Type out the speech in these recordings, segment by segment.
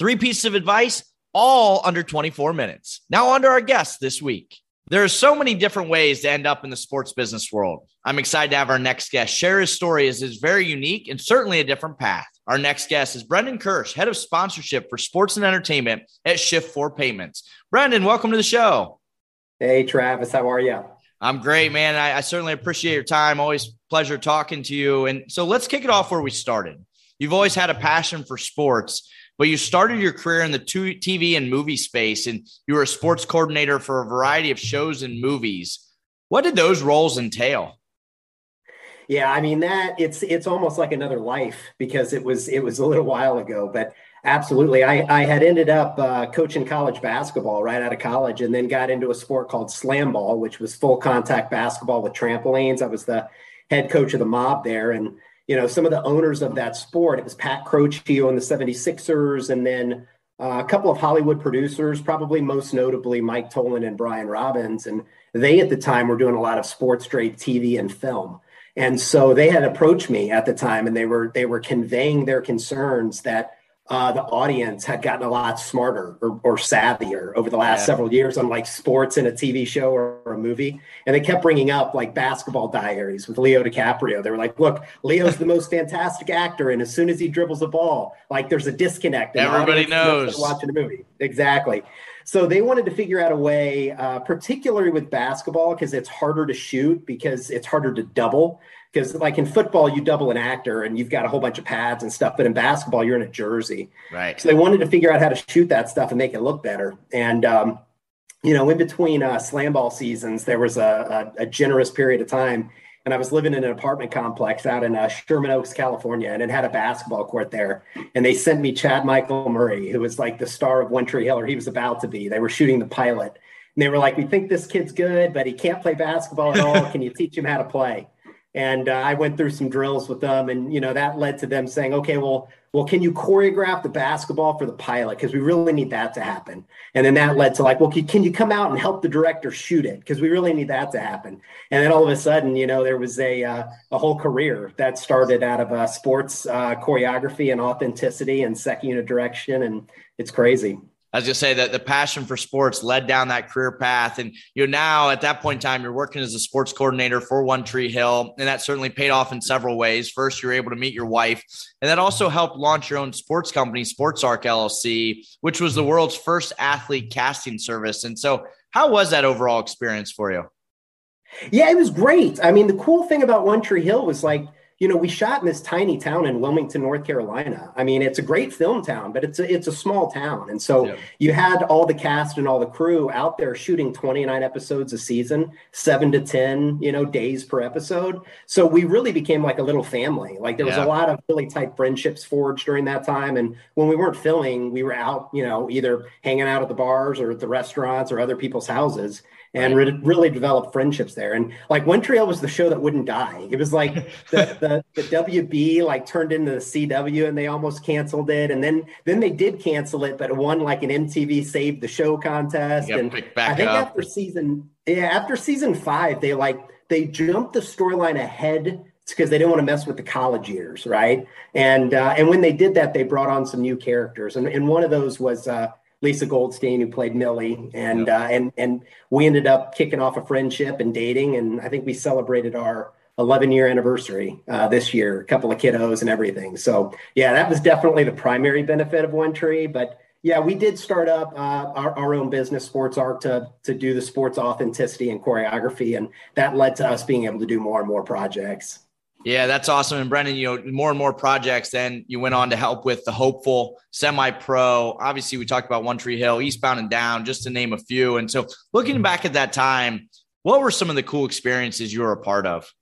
three pieces of advice, all under 24 minutes. Now, on to our guests this week. There are so many different ways to end up in the sports business world. I'm excited to have our next guest share his story as is very unique and certainly a different path. Our next guest is Brendan Kirsch, head of sponsorship for sports and entertainment at Shift4 Payments. Brendan, welcome to the show. Hey, Travis, how are you? I'm great, man. I, I certainly appreciate your time. Always pleasure talking to you. And so let's kick it off where we started. You've always had a passion for sports but you started your career in the TV and movie space, and you were a sports coordinator for a variety of shows and movies. What did those roles entail? Yeah, I mean that it's it's almost like another life because it was it was a little while ago, but absolutely, I I had ended up uh, coaching college basketball right out of college, and then got into a sport called slam ball, which was full contact basketball with trampolines. I was the head coach of the mob there, and you know, some of the owners of that sport. It was Pat Croce on the 76ers, and then uh, a couple of Hollywood producers, probably most notably Mike Tollin and Brian Robbins. And they at the time were doing a lot of sports trade TV and film. And so they had approached me at the time and they were they were conveying their concerns that uh, the audience had gotten a lot smarter or, or savvier over the last yeah. several years on like sports in a TV show or, or, a movie. And they kept bringing up like basketball diaries with Leo DiCaprio. They were like, look, Leo's the most fantastic actor. And as soon as he dribbles a ball, like there's a disconnect. Everybody knows. Watching the movie. Exactly. So they wanted to figure out a way, uh, particularly with basketball, because it's harder to shoot because it's harder to double. Because like in football you double an actor and you've got a whole bunch of pads and stuff but in basketball you're in a jersey. Right. So they wanted to figure out how to shoot that stuff and make it look better. And um, you know in between uh, slam ball seasons there was a, a, a, generous period of time and i was living in an apartment complex out in uh, sherman oaks california and it had a basketball court there. And they sent me chad michael murray who was like the star of one tree hill or he was about to be. They were shooting the pilot. And they were like we think this kid's good but he can't play basketball at all. Can you teach him how to play and uh, I went through some drills with them, and you know that led to them saying, "Okay, well, well, can you choreograph the basketball for the pilot? Because we really need that to happen." And then that led to like, "Well, can, you come out and help the director shoot it? Because we really need that to happen." And then all of a sudden, you know, there was a uh, a whole career that started out of uh, sports uh, choreography and authenticity and second unit direction, and it's crazy. Was just say that the passion for sports led down that career path. And you know, now at that point in time, you're working as a sports coordinator for One Tree Hill. And that certainly paid off in several ways. First, you're able to meet your wife, and that also helped launch your own sports company, Sports Arc LLC, which was the world's first athlete casting service. And so, how was that overall experience for you? Yeah, it was great. I mean, the cool thing about One Tree Hill was like, you know, we shot in this tiny town in Wilmington, North Carolina. I mean, it's a great film town, but it's a, it's a small town. And so yeah. you had all the cast and all the crew out there shooting 29 episodes a season, seven to 10, you know, days per episode. So we really became like a little family. Like there was yeah. a lot of really tight friendships forged during that time. And when we weren't filming, we were out, you know, either hanging out at the bars or at the restaurants or other people's houses and re- really developed friendships there. And like One Tree Hill was the show that wouldn't die. It was like the, the, the WB like turned into the CW and they almost canceled it. And then then they did cancel it, but it won like an MTV Save the Show contest. And I think up. after season yeah, after season five, they like they jumped the storyline ahead because they didn't want to mess with the college years, right? And uh, and when they did that, they brought on some new characters, and, and one of those was uh, Lisa Goldstein, who played Millie, and uh, and and we ended up kicking off a friendship and dating, and I think we celebrated our 11 year anniversary uh, this year, a couple of kiddos and everything. So yeah, that was definitely the primary benefit of One Tree, but Yeah, we did start up uh, our, our own business, Sports Arc, to to do the sports authenticity and choreography, and that led to us being able to do more and more projects. Yeah, that's awesome. And Brendan, you know, more and more projects. Then you went on to help with the Hopeful, Semi Pro. Obviously, we talked about One Tree Hill, Eastbound and Down, just to name a few. And so, looking mm-hmm. back at that time, what were some of the cool experiences you were a part of?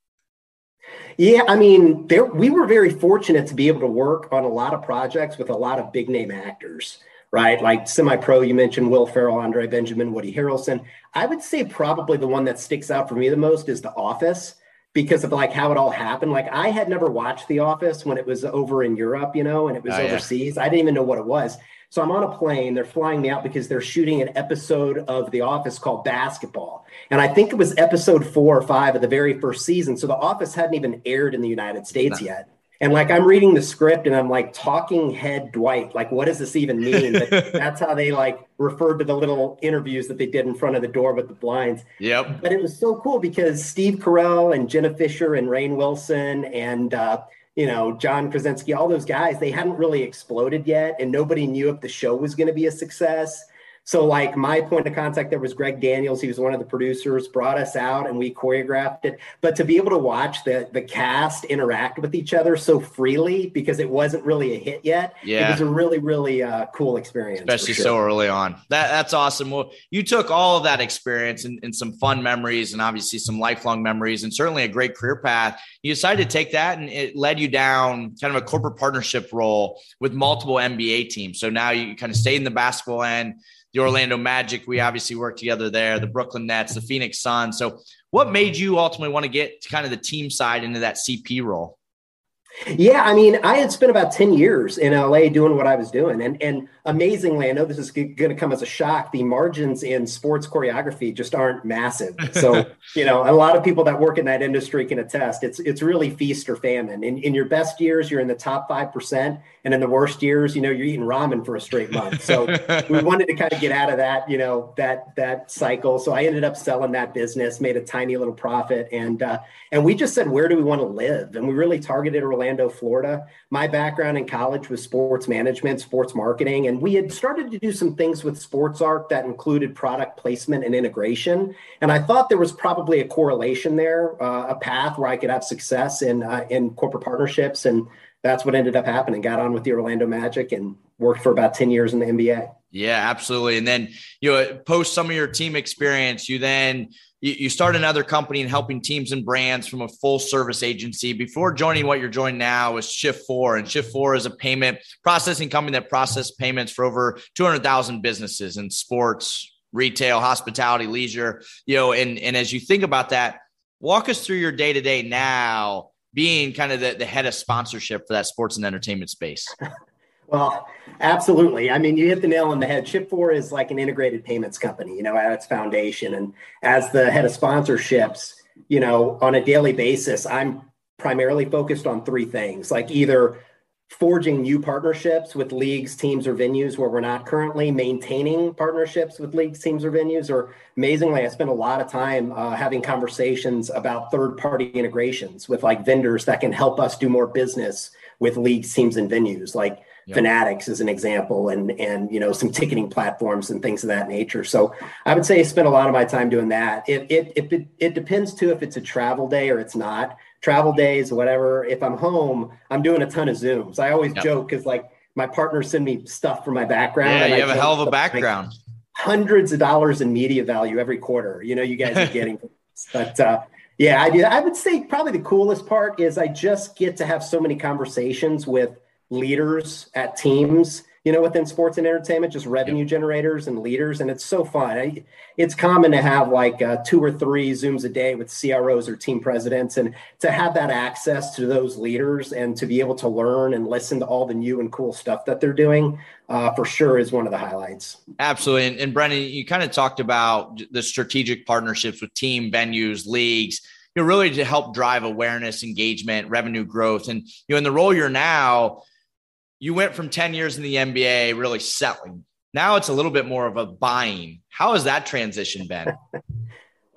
Yeah, I mean, there, we were very fortunate to be able to work on a lot of projects with a lot of big name actors, right? Like semi pro, you mentioned Will Ferrell, Andre Benjamin, Woody Harrelson. I would say probably the one that sticks out for me the most is The Office because of like how it all happened. Like I had never watched The Office when it was over in Europe, you know, and it was oh, overseas. Yeah. I didn't even know what it was. So I'm on a plane. They're flying me out because they're shooting an episode of The Office called Basketball. And I think it was episode four or five of the very first season. So The Office hadn't even aired in the United States no. yet. And like I'm reading the script and I'm like talking head Dwight, like what does this even mean? But that's how they like referred to the little interviews that they did in front of the door with the blinds. Yep. But it was so cool because Steve Carell and Jenna Fischer and Rainn Wilson and uh, you know John Krasinski, all those guys, they hadn't really exploded yet, and nobody knew if the show was going to be a success. So, like, my point of contact there was Greg Daniels. He was one of the producers, brought us out and we choreographed it. But to be able to watch the, the cast interact with each other so freely because it wasn't really a hit yet, yeah. it was a really, really uh, cool experience. Especially sure. so early on. That, that's awesome. Well, you took all of that experience and, and some fun memories and obviously some lifelong memories and certainly a great career path. You decided to take that and it led you down kind of a corporate partnership role with multiple NBA teams. So now you kind of stayed in the basketball end the Orlando Magic. We obviously worked together there, the Brooklyn Nets, the Phoenix Suns. So, what made you ultimately want to get kind of the team side into that CP role? Yeah, I mean, I had spent about 10 years in LA doing what I was doing. And and amazingly, I know this is going to come as a shock, the margins in sports choreography just aren't massive. So, you know, a lot of people that work in that industry can attest. It's it's really feast or famine. In in your best years, you're in the top 5%, and in the worst years, you know, you're eating ramen for a straight month. So, we wanted to kind of get out of that, you know, that that cycle. So, I ended up selling that business, made a tiny little profit and uh and we just said, where do we want to live? And we really targeted Orlando, Florida. My background in college was sports management, sports marketing, and we had started to do some things with Sports Arc that included product placement and integration. And I thought there was probably a correlation there, uh, a path where I could have success in uh, in corporate partnerships, and that's what ended up happening. Got on with the Orlando Magic and worked for about ten years in the NBA. Yeah, absolutely. And then you know, post some of your team experience, you then you, you start another company and helping teams and brands from a full service agency. Before joining what you're joining now is Shift4, and Shift4 is a payment processing company that processes payments for over 200,000 businesses in sports, retail, hospitality, leisure. You know, and and as you think about that, walk us through your day to day now, being kind of the, the head of sponsorship for that sports and entertainment space. Well, absolutely. I mean, you hit the nail on the head. Shift4 is like an integrated payments company, you know, at its foundation. And as the head of sponsorships, you know, on a daily basis, I'm primarily focused on three things like either forging new partnerships with leagues, teams, or venues where we're not currently maintaining partnerships with leagues, teams, or venues. Or amazingly, I spend a lot of time uh, having conversations about third party integrations with like vendors that can help us do more business with leagues, teams, and venues. Like yep. Fanatics as an example, and and you know some ticketing platforms and things of that nature. So I would say I spend a lot of my time doing that. It it it, it, it depends too if it's a travel day or it's not. Travel days, whatever. If I'm home, I'm doing a ton of zooms. I always yep. joke because like my partners send me stuff for my background. Yeah, you I have a hell of a background. Like hundreds of dollars in media value every quarter. You know, you guys are getting, but. uh yeah, I do. I would say probably the coolest part is I just get to have so many conversations with leaders at teams you know within sports and entertainment just revenue yep. generators and leaders and it's so fun it's common to have like uh, two or three zooms a day with cros or team presidents and to have that access to those leaders and to be able to learn and listen to all the new and cool stuff that they're doing uh, for sure is one of the highlights absolutely and, and brendan you kind of talked about the strategic partnerships with team venues leagues you know really to help drive awareness engagement revenue growth and you know in the role you're now you went from 10 years in the NBA really selling. Now it's a little bit more of a buying. How has that transition been?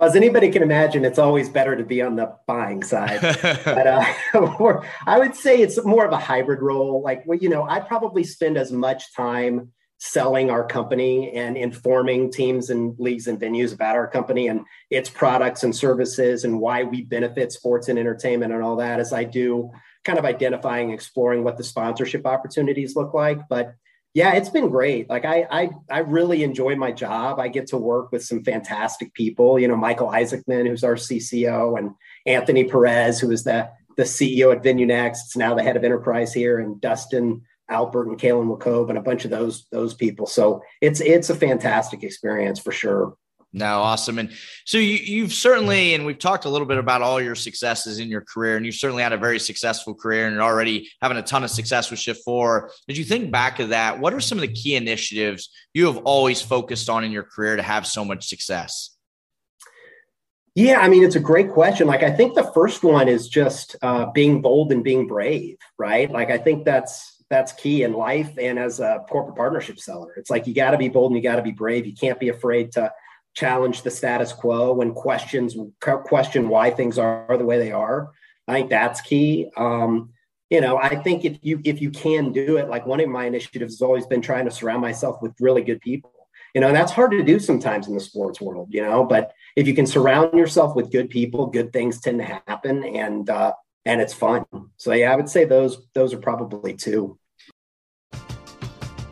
As anybody can imagine, it's always better to be on the buying side. but uh, I would say it's more of a hybrid role. Like, well, you know, I probably spend as much time selling our company and informing teams and leagues and venues about our company and its products and services and why we benefit sports and entertainment and all that as I do kind of identifying, exploring what the sponsorship opportunities look like. But yeah, it's been great. Like I, I, I really enjoy my job. I get to work with some fantastic people. You know, Michael Isaacman, who's our CCO, and Anthony Perez, who is the the CEO at Venue Next. It's now the head of enterprise here, and Dustin Albert and Kalen McCove and a bunch of those those people. So it's it's a fantastic experience for sure. No, awesome. And so you, have certainly, and we've talked a little bit about all your successes in your career, and you've certainly had a very successful career and already having a ton of success with Shift4. As you think back of that, what are some of the key initiatives you have always focused on in your career to have so much success? Yeah, I mean, it's a great question. Like, I think the first one is just uh, being bold and being brave, right? Like, I think that's that's key in life and as a corporate partnership seller. It's like you got to be bold and you got to be brave. You can't be afraid to challenge the status quo when questions question why things are the way they are. I think that's key. Um, you know, I think if you if you can do it, like one of my initiatives has always been trying to surround myself with really good people. You know, and that's hard to do sometimes in the sports world. You know, but if you can surround yourself with good people, good things tend to happen, and uh, and it's fun. So yeah, I would say those those are probably two.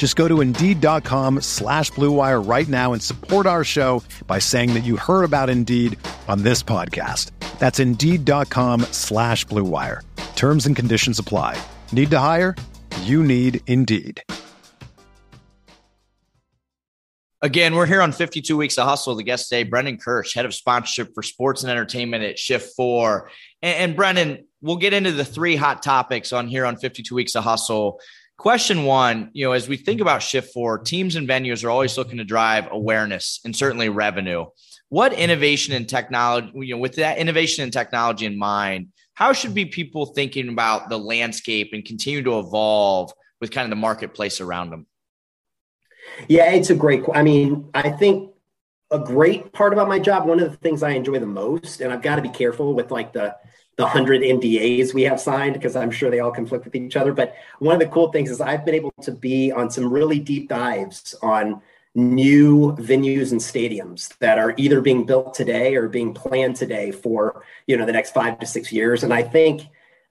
Just go to Indeed.com slash BlueWire right now and support our show by saying that you heard about Indeed on this podcast. That's Indeed.com slash BlueWire. Terms and conditions apply. Need to hire? You need Indeed. Again, we're here on 52 Weeks of Hustle. The guest today, Brendan Kirsch, head of sponsorship for sports and entertainment at Shift4. And, and Brendan, we'll get into the three hot topics on here on 52 Weeks of Hustle Question one, you know, as we think hmm. about Shift4, teams and venues are always looking to drive awareness and certainly revenue. What innovation and technology, you know, with that innovation and technology in mind, how should be people thinking about the landscape and continue to evolve with kind of the marketplace around them? Yeah, it's a great. I mean, I think a great part about my job. One of the things I enjoy the most, and I've got to be careful with like the the 100 NDAs we have signed because I'm sure they all conflict with each other. But one of the cool things is I've been able to be on some really deep dives on new venues and stadiums that are either being built today or being planned today for you know the next five to six years and i think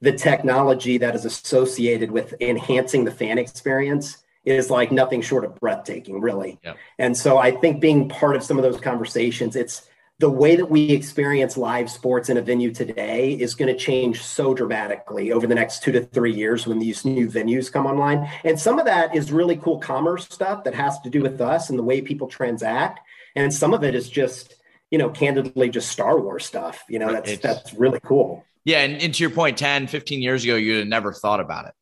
the technology that is associated with enhancing the fan experience is like nothing short of breathtaking really yeah. and so i think being part of some of those conversations it's the way that we experience live sports in a venue today is going to change so dramatically over the next two to three years when these new venues come online. And some of that is really cool commerce stuff that has to do with us and the way people transact. And some of it is just, you know, candidly just Star Wars stuff. You know, that's it's, that's really cool. Yeah. And, and to your point, 10, 15 years ago, you'd have never thought about it.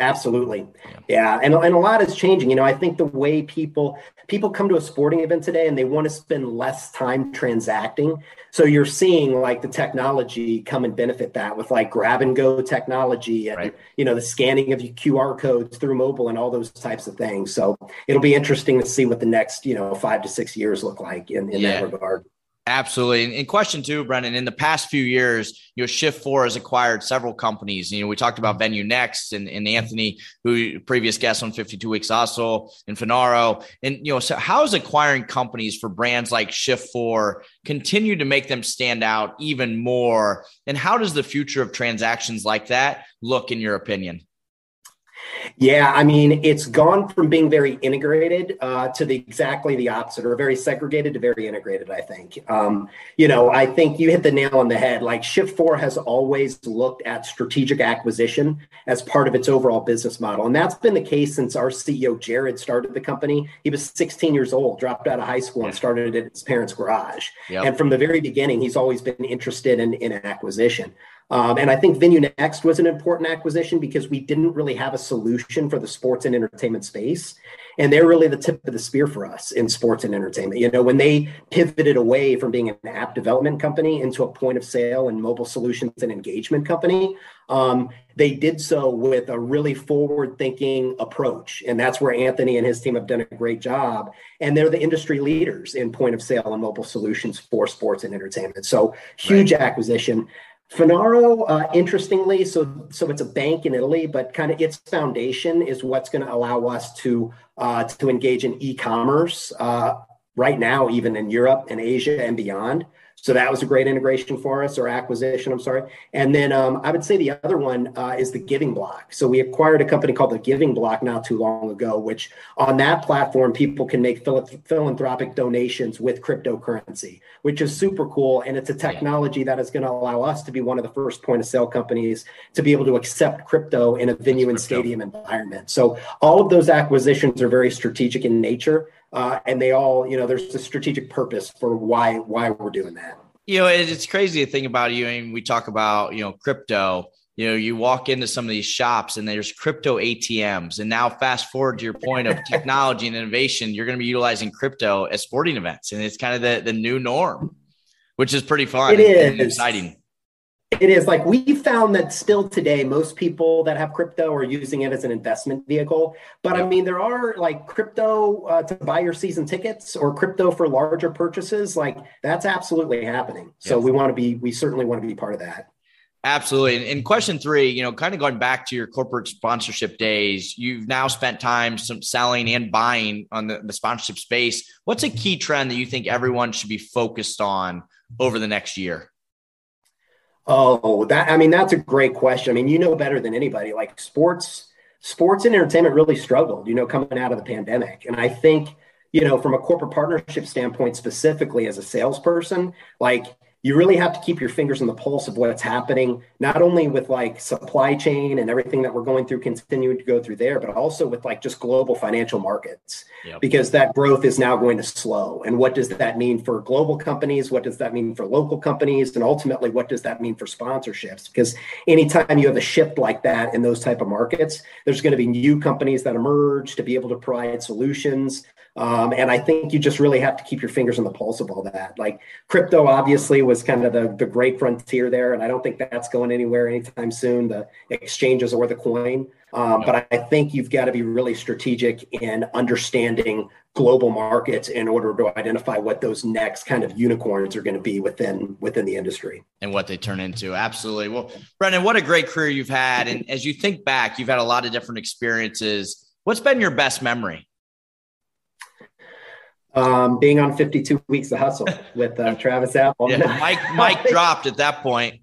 Absolutely. Yeah. And, and a lot is changing. You know, I think the way people people come to a sporting event today and they want to spend less time transacting. So you're seeing like the technology come and benefit that with like grab and go technology and right. you know the scanning of your QR codes through mobile and all those types of things. So it'll be interesting to see what the next, you know, five to six years look like in, in yeah. that regard. Absolutely. And question two, Brendan, in the past few years, you know, Shift4 has acquired several companies. You know, we talked about Venue Next and, and Anthony, who previous guest on 52 Weeks also, and Finaro. And, you know, so how is acquiring companies for brands like Shift4 continue to make them stand out even more? And how does the future of transactions like that look in your opinion? Yeah, I mean, it's gone from being very integrated uh, to the exactly the opposite, or very segregated to very integrated. I think. Um, you know, I think you hit the nail on the head. Like Shift4 has always looked at strategic acquisition as part of its overall business model, and that's been the case since our CEO Jared started the company. He was 16 years old, dropped out of high school, and started it at his parents' garage. Yep. And from the very beginning, he's always been interested in in acquisition. Um, and I think Venue Next was an important acquisition because we didn't really have a solution for the sports and entertainment space. And they're really the tip of the spear for us in sports and entertainment. You know, when they pivoted away from being an app development company into a point of sale and mobile solutions and engagement company, um, they did so with a really forward thinking approach. And that's where Anthony and his team have done a great job. And they're the industry leaders in point of sale and mobile solutions for sports and entertainment. So huge right. acquisition. Finaro, uh, interestingly, so so it's a bank in Italy, but kind of its foundation is what's going to allow us to uh, to engage in e-commerce uh, right now, even in Europe and Asia and beyond. So that was a great integration for us, or acquisition, I'm sorry. And then um, I would say the other one uh, is the Giving Block. So we acquired a company called the Giving Block not too long ago, which on that platform, people can make philanthropic donations with cryptocurrency, which is super cool. And it's a technology that is going to allow us to be one of the first point of sale companies to be able to accept crypto in a venue and stadium environment. So all of those acquisitions are very strategic in nature uh, and they all, you know, there's a strategic purpose for why why we're doing that. You know, it's crazy to think about you. I mean, we talk about you know crypto. You know, you walk into some of these shops and there's crypto ATMs. And now, fast forward to your point of technology and innovation, you're going to be utilizing crypto at sporting events, and it's kind of the the new norm, which is pretty fun. It and, is exciting. It is like we found that still today, most people that have crypto are using it as an investment vehicle. But I mean, there are like crypto uh, to buy your season tickets or crypto for larger purchases. Like that's absolutely happening. So yes. we want to be, we certainly want to be part of that. Absolutely. And, question three, you know, kind of going back to your corporate sponsorship days, you've now spent time some selling and buying on the, the sponsorship space. What's a key trend that you think everyone should be focused on over the next year? Oh, that I mean, that's a great question. I mean, you know better than anybody. Like sports, sports and entertainment really struggled, you know, coming out of the pandemic. And I think, you know, from a corporate partnership standpoint, specifically as a salesperson, like you really have to keep your fingers on the pulse of what's happening, not only with like supply chain and everything that we're going through, continuing to go through there, but also with like just global financial markets, yep. because that growth is now going to slow. And what does that mean for global companies? What does that mean for local companies? And ultimately, what does that mean for sponsorships? Because anytime you have a shift like that in those type of markets, there's going to be new companies that emerge to be able to provide solutions um, and I think you just really have to keep your fingers on the pulse of all that. Like crypto, obviously, was kind of the, the great frontier there. And I don't think that's going anywhere anytime soon, the exchanges or the coin. Um, but I think you've got to be really strategic in understanding global markets in order to identify what those next kind of unicorns are going to be within within the industry and what they turn into absolutely well brendan what a great career you've had and as you think back you've had a lot of different experiences what's been your best memory um, being on 52 weeks of hustle with uh, Travis Apple. Yeah, mic, mic dropped at that point.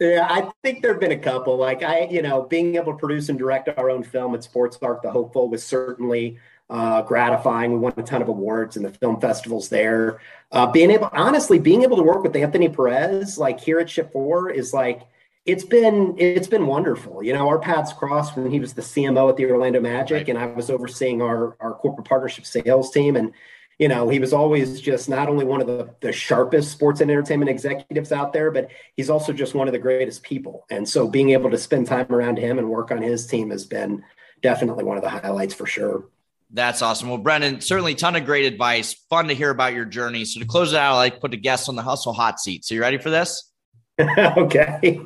Yeah, I think there have been a couple. Like I, you know, being able to produce and direct our own film at Sports Arc The Hopeful was certainly uh, gratifying. We won a ton of awards in the film festivals there. Uh, being able, honestly, being able to work with Anthony Perez, like here at Shift4, is like it's been it's been wonderful. You know, our paths crossed when he was the CMO at the Orlando Magic, right. and I was overseeing our our corporate partnership sales team and you know, he was always just not only one of the, the sharpest sports and entertainment executives out there, but he's also just one of the greatest people. And so being able to spend time around him and work on his team has been definitely one of the highlights for sure. That's awesome. Well, Brendan, certainly a ton of great advice. Fun to hear about your journey. So to close it out, I like put a guest on the hustle hot seat. So you ready for this? okay.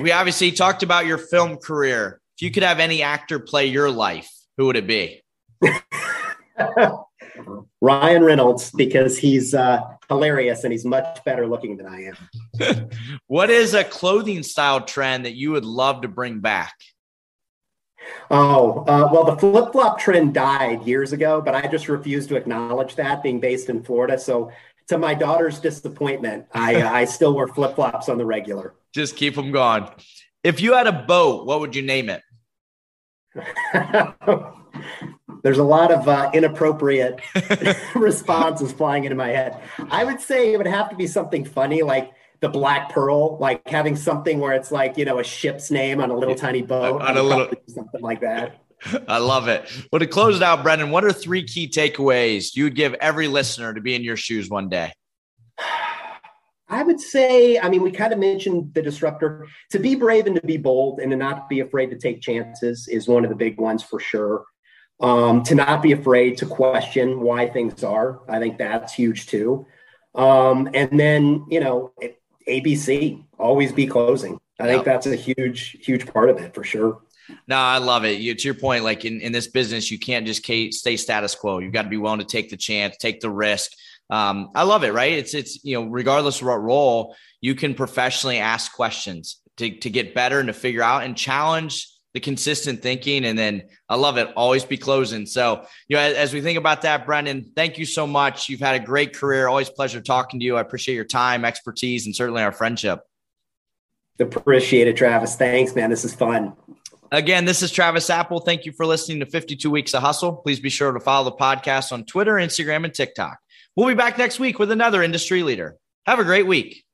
We obviously talked about your film career. If you could have any actor play your life, who would it be? Ryan Reynolds because he's uh, hilarious and he's much better looking than I am. what is a clothing style trend that you would love to bring back? Oh, uh, well, the flip flop trend died years ago, but I just refuse to acknowledge that being based in Florida. So, to my daughter's disappointment, I, uh, I still wear flip flops on the regular. Just keep them going. If you had a boat, what would you name it? There's a lot of uh, inappropriate responses flying into my head. I would say it would have to be something funny, like the Black Pearl, like having something where it's like you know a ship's name on a little tiny boat, on a little something like that. I love it. Well, to close it out, Brendan, what are three key takeaways you would give every listener to be in your shoes one day? I would say, I mean, we kind of mentioned the disruptor. To be brave and to be bold and to not be afraid to take chances is one of the big ones for sure. Um, to not be afraid to question why things are, I think that's huge too. Um, and then, you know, ABC, always be closing. I think that's a huge, huge part of it for sure. No, I love it. You, to your point, like in, in this business, you can't just stay status quo. You've got to be willing to take the chance, take the risk. Um, I love it, right? It's it's you know, regardless of what role, you can professionally ask questions to to get better and to figure out and challenge the consistent thinking. And then I love it. Always be closing. So, you know, as, as, we think about that, Brendan, thank you so much. You've had a great career. Always pleasure talking to you. I appreciate your time, expertise, and certainly our friendship. Appreciate it, Travis. Thanks, man. This is fun. Again, this is Travis Apple. Thank you for listening to 52 Weeks of Hustle. Please be sure to follow the podcast on Twitter, Instagram, and TikTok. We'll be back next week with another industry leader. Have a great week.